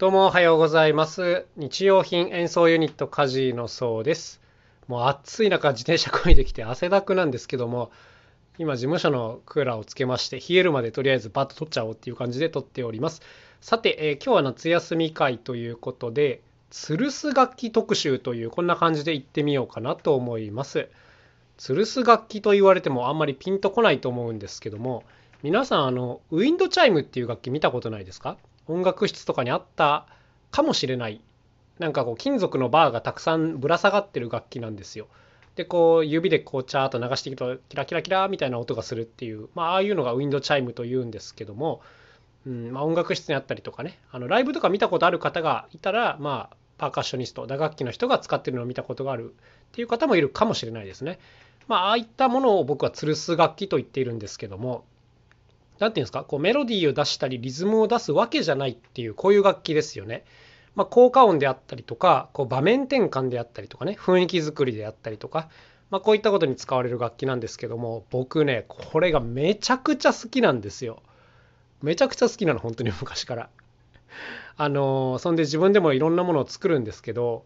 どうもおはようございます。日用品演奏ユニットカジのそうです。もう暑い中自転車こいできて汗だくなんですけども、今事務所のクーラーをつけまして冷えるまでとりあえずバッと撮っちゃおうっていう感じで撮っております。さて、えー今日は夏休み会ということで、吊るす楽器特集というこんな感じで行ってみようかなと思います。吊るす楽器と言われてもあんまりピンとこないと思うんですけども、皆さんあのウィンドチャイムっていう楽器見たことないですか？音楽室とかにあったかもしれない。なんかこう金属のバーがたくさんぶら下がってる楽器なんですよ。でこう指でこうチャーッと流していくとキラキラキラみたいな音がするっていうまあああいうのがウィンドチャイムというんですけども、うんまあ、音楽室にあったりとかね。あのライブとか見たことある方がいたらまあパーカッショニスト打楽器の人が使ってるのを見たことがあるっていう方もいるかもしれないですね。まあああいったものを僕は吊るす楽器と言っているんですけどもなんていうんですか？こうメロディーを出したりリズムを出すわけじゃないっていうこういう楽器ですよね。まあ、効果音であったりとかこう場面転換であったりとかね雰囲気作りであったりとか、まあ、こういったことに使われる楽器なんですけども僕ねこれがめちゃくちゃ好きなんですよ。めちゃくちゃ好きなの本当に昔から。あのーそんで自分でもいろんなものを作るんですけど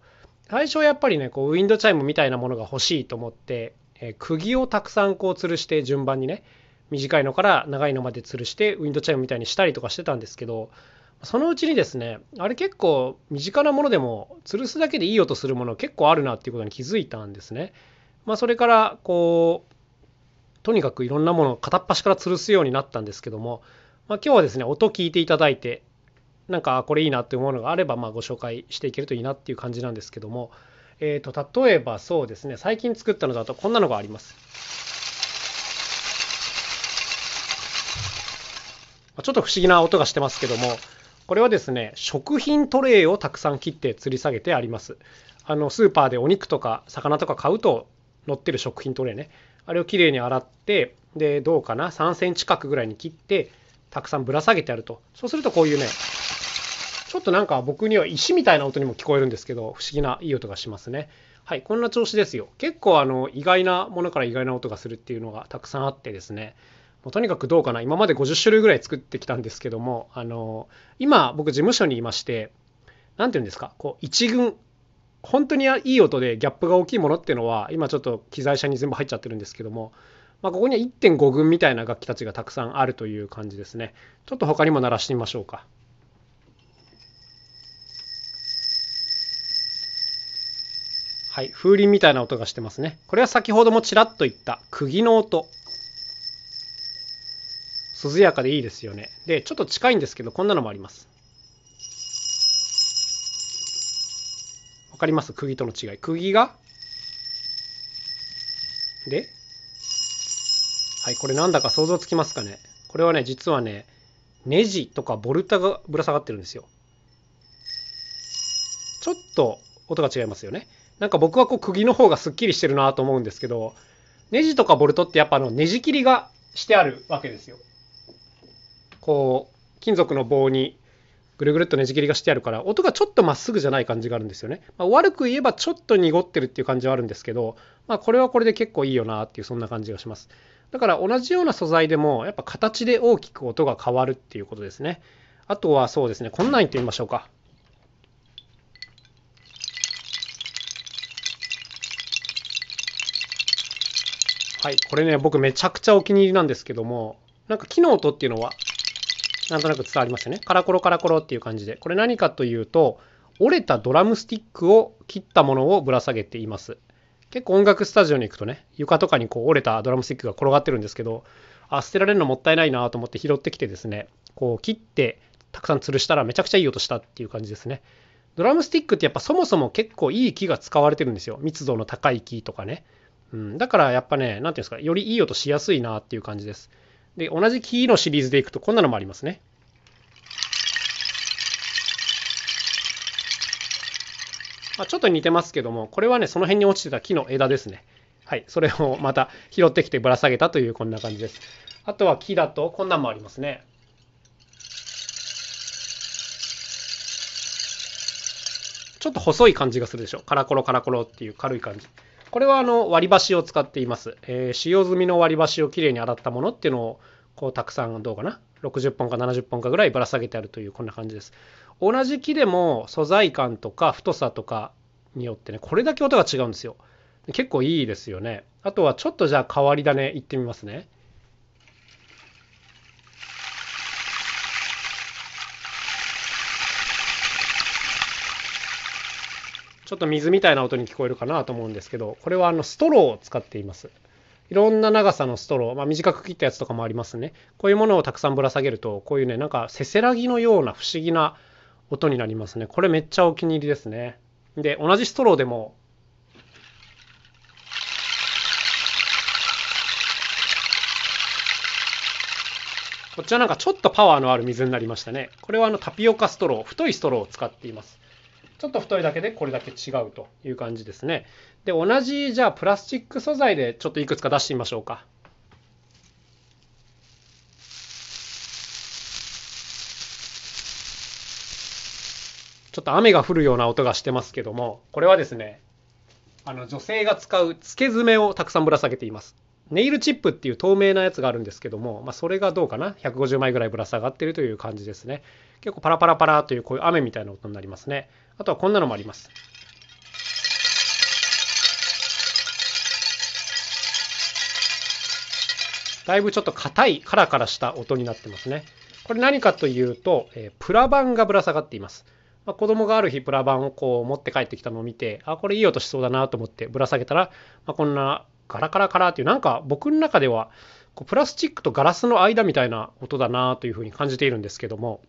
最初はやっぱりねこうウィンドチャイムみたいなものが欲しいと思って、えー釘をたくさんこう吊るして順番にね短いのから長いのまで吊るしてウィンドチャイムみたいにしたりとかしてたんですけどそのうちにですねあれ結構身近なものでも吊るすだけでいい音するもの結構あるなっていうことに気づいたんですね。まあ、それからこうとにかくいろんなものを片っ端から吊るすようになったんですけども、まあ、今日はですね音聞いていただいてなんかこれいいなって思うのがあればまあご紹介していけるといいなっていう感じなんですけども、えー、と例えばそうですね最近作ったのだとこんなのがあります。まあちょっと不思議な音がしてますけども、これはですね、食品トレイをたくさん切って吊り下げてあります。あの、スーパーでお肉とか魚とか買うと乗ってる食品トレイね。あれをきれいに洗って、で、どうかな、3センチ角ぐらいに切って、たくさんぶら下げてあると。そうするとこういうね、ちょっとなんか僕には石みたいな音にも聞こえるんですけど、不思議ないい音がしますね。はい、こんな調子ですよ。結構あの、意外なものから意外な音がするっていうのがたくさんあってですね。もうとにかくどうかな。今まで50種類ぐらい作ってきたんですけどもあの今僕事務所にいまして何て言うんですかこう一群本当にいい音でギャップが大きいものっていうのは今ちょっと機材車に全部入っちゃってるんですけども、まあ、ここには1.5群みたいな楽器たちがたくさんあるという感じですね。ちょっと他にも鳴らしてみましょうか。はい風鈴みたいな音がしてますね。これは先ほどもちらっと言った釘の音。涼やかでいいですよね。で、ちょっと近いんですけど、こんなのもあります。わかります？釘との違い。釘が？で？はい、これなんだか想像つきますかね？これはね、実はね、ネジとかボルタがぶら下がってるんですよ。ちょっと音が違いますよね。なんか僕はこう釘の方がすっきりしてるなと思うんですけど、ネジとかボルトってやっぱあのネジ切りがしてあるわけですよ。こう金属の棒にぐるぐるっとねじ切りがしてあるから音がちょっとまっすぐじゃない感じがあるんですよね、まあ、悪く言えばちょっと濁ってるっていう感じはあるんですけど、まあ、これはこれで結構いいよなっていうそんな感じがします。だから同じような素材でもやっぱ形で大きく音が変わるっていうことですね。あとはそうですねこんなん言ってみましょうか。はいこれね僕めちゃくちゃお気に入りなんですけどもなんか木の音っていうのはなんとなく伝わりますよね。カラコロカラコロっていう感じで。これ何かというと、折れたドラムスティックを切ったものをぶら下げています。結構音楽スタジオに行くとね、床とかにこう折れたドラムスティックが転がってるんですけど、あ、捨てられるのもったいないなと思って拾ってきてですね、こう切ってたくさん吊るしたらめちゃくちゃいい音したっていう感じですね。ドラムスティックってやっぱそもそも結構いい木が使われてるんですよ。密度の高い木とかね。うん、だからやっぱね、なんていうんですか、よりいい音しやすいなっていう感じです。で、同じキーのシリーズでいくとこんなのもありますね。まあ、ちょっと似てますけども、これはね、その辺に落ちてた木の枝ですね。はい、それをまた拾ってきてぶら下げたというこんな感じです。あとは木だとこんなんもありますね。ちょっと細い感じがするでしょ。カラコロカラコロっていう軽い感じ。これはあの割り箸を使っています。えー使用済みの割り箸をきれいに洗ったものっていうのをこうたくさんどうかな？60本か70本かぐらいぶら下げてあるというこんな感じです。同じ木でも素材感とか太さとかによってねこれだけ音が違うんですよ。結構いいですよね。あとはちょっとじゃあ変わり種いってみますね。ちょっと水みたいな音に聞こえるかなと思うんですけどこれはあのストローを使っていますいろんな長さのストロー、まあ、短く切ったやつとかもありますねこういうものをたくさんぶら下げるとこういうねなんかせせらぎのような不思議な音になりますねこれめっちゃお気に入りですねで同じストローでもこっちはなんかちょっとパワーのある水になりましたね。これはあのタピオカストロー、太いストローを使っています。ちょっと太いだけでこれだけ違うという感じですね。で、同じじゃあプラスチック素材でちょっといくつか出してみましょうか。ちょっと雨が降るような音がしてますけども、これはですね、あの女性が使う付け爪をたくさんぶら下げています。ネイルチップっていう透明なやつがあるんですけども、まあ、それがどうかな？150枚ぐらいぶら下がってるという感じですね。結構パラパラパラというこういう雨みたいな音になりますね。あとはこんなのもあります。だいぶちょっと硬いカラカラした音になってますね。これ何かというと、えー、プラ板がぶら下がっています。まあ、子供がある日プラ板をこう持って帰ってきたのを見てあこれいい音しそうだなと思ってぶら下げたら、まあ、こんなガラカラカラっていうなんか僕の中ではこうプラスチックとガラスの間みたいな音だなというふうに感じているんですけども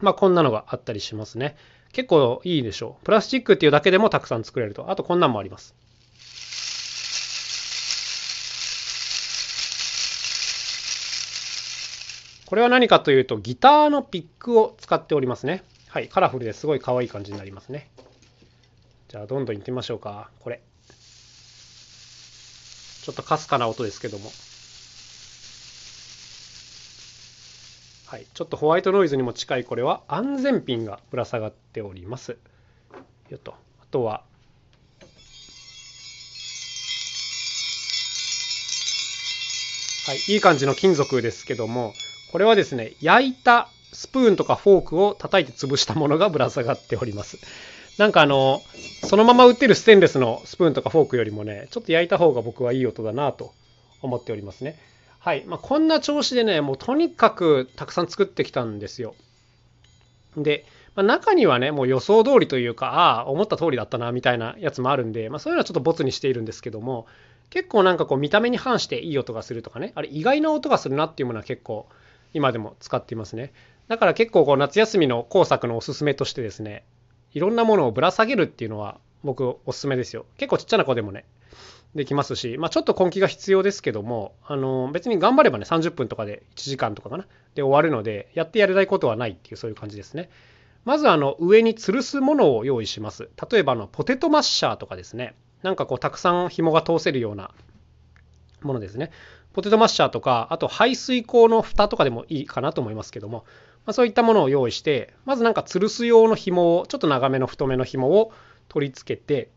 まあこんなのがあったりしますね。結構いいでしょう。プラスチックっていうだけでもたくさん作れると。あとこんなんもあります。これは何かというとギターのピックを使っておりますね。はいカラフルですごい可愛い感じになりますね。じゃあどんどんいってみましょうか。これ。ちょっとかすかな音ですけども。はい、ちょっとホワイトノイズにも近いこれは安全ピンがぶら下がっております。よっとあとははい、いい感じの金属ですけどもこれはですね焼いたスプーンとかフォークを叩いて潰したものがぶら下がっております。なんかあの、そのまま売ってるステンレスのスプーンとかフォークよりもね、ちょっと焼いた方が僕はいい音だなと思っておりますね。はい。まあ、こんな調子でね、もうとにかくたくさん作ってきたんですよ。で、まあ、中にはね、もう予想通りというか、ああ、思った通りだったな、みたいなやつもあるんで、まあ、そういうのはちょっとボツにしているんですけども、結構なんかこう見た目に反していい音がするとかね、あれ意外な音がするなっていうものは結構今でも使っていますね。だから結構こう夏休みの工作のおすすめとしてですね、いろんなものをぶら下げるっていうのは僕おすすめですよ。結構ちっちゃな子でもね、できますし、まあ、ちょっと根気が必要ですけども、あの別に頑張ればね、30分とかで1時間とかかな、で終わるので、やってやれないことはないっていうそういう感じですね。まずあの上に吊るすものを用意します。例えばあのポテトマッシャーとかですね、なんかこうたくさん紐が通せるようなものですね。ポテトマッシャーとか、あと排水口の蓋とかでもいいかなと思いますけども、まあ、そういったものを用意してまずなんか吊るす用の紐をちょっと長めの太めの紐を取り付けて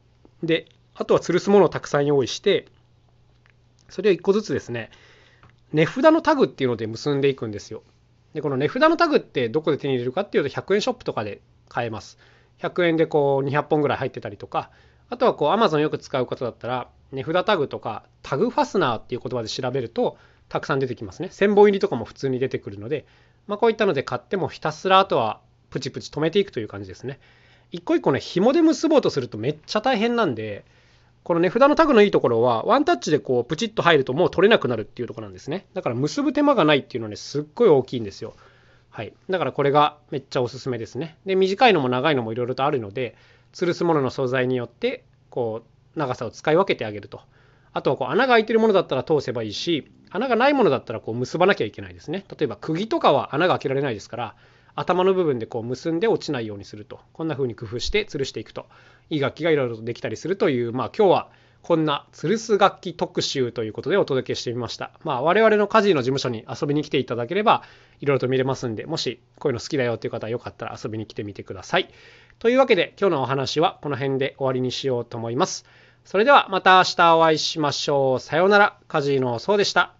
であとは吊るすものをたくさん用意してそれを1個ずつですね値札のタグっていうので結んでいくんですよ。でこの値札のタグってどこで手に入れるかっていうと100円ショップとかで買えます。100円でこう200本ぐらい入ってたりとかあとはこう Amazon よく使う方だったら値札タグとかタグファスナーっていう言葉で調べるとたくさん出てきますね。1000本入りとかも普通に出てくるのでまあ、こういったので買ってもひたすらあとはプチプチ止めていくという感じですね。一個一個ね、紐で結ぼうとするとめっちゃ大変なんで、この値札のタグのいいところは、ワンタッチでこうプチッと入るともう取れなくなるっていうところなんですね。だから結ぶ手間がないっていうのはね、すっごい大きいんですよ。はい。だからこれがめっちゃおすすめですね。で、短いのも長いのもいろいろとあるので、吊るすものの素材によって、こう、長さを使い分けてあげると。あとはこう穴が開いてるものだったら通せばいいし、穴がないものだったらこう結ばなきゃいけないですね。例えば釘とかは穴が開けられないですから、頭の部分でこう結んで落ちないようにすると。こんな風に工夫して吊るしていくと。いい楽器がいろいろとできたりするという、まあ今日はこんな吊るす楽器特集ということでお届けしてみました。まあ我々の家事の事務所に遊びに来ていただければいろいろと見れますんで、もしこういうの好きだよっていう方はよかったら遊びに来てみてください。というわけで今日のお話はこの辺で終わりにしようと思います。それではまた明日お会いしましょう。さようなら。カジーノそうでした。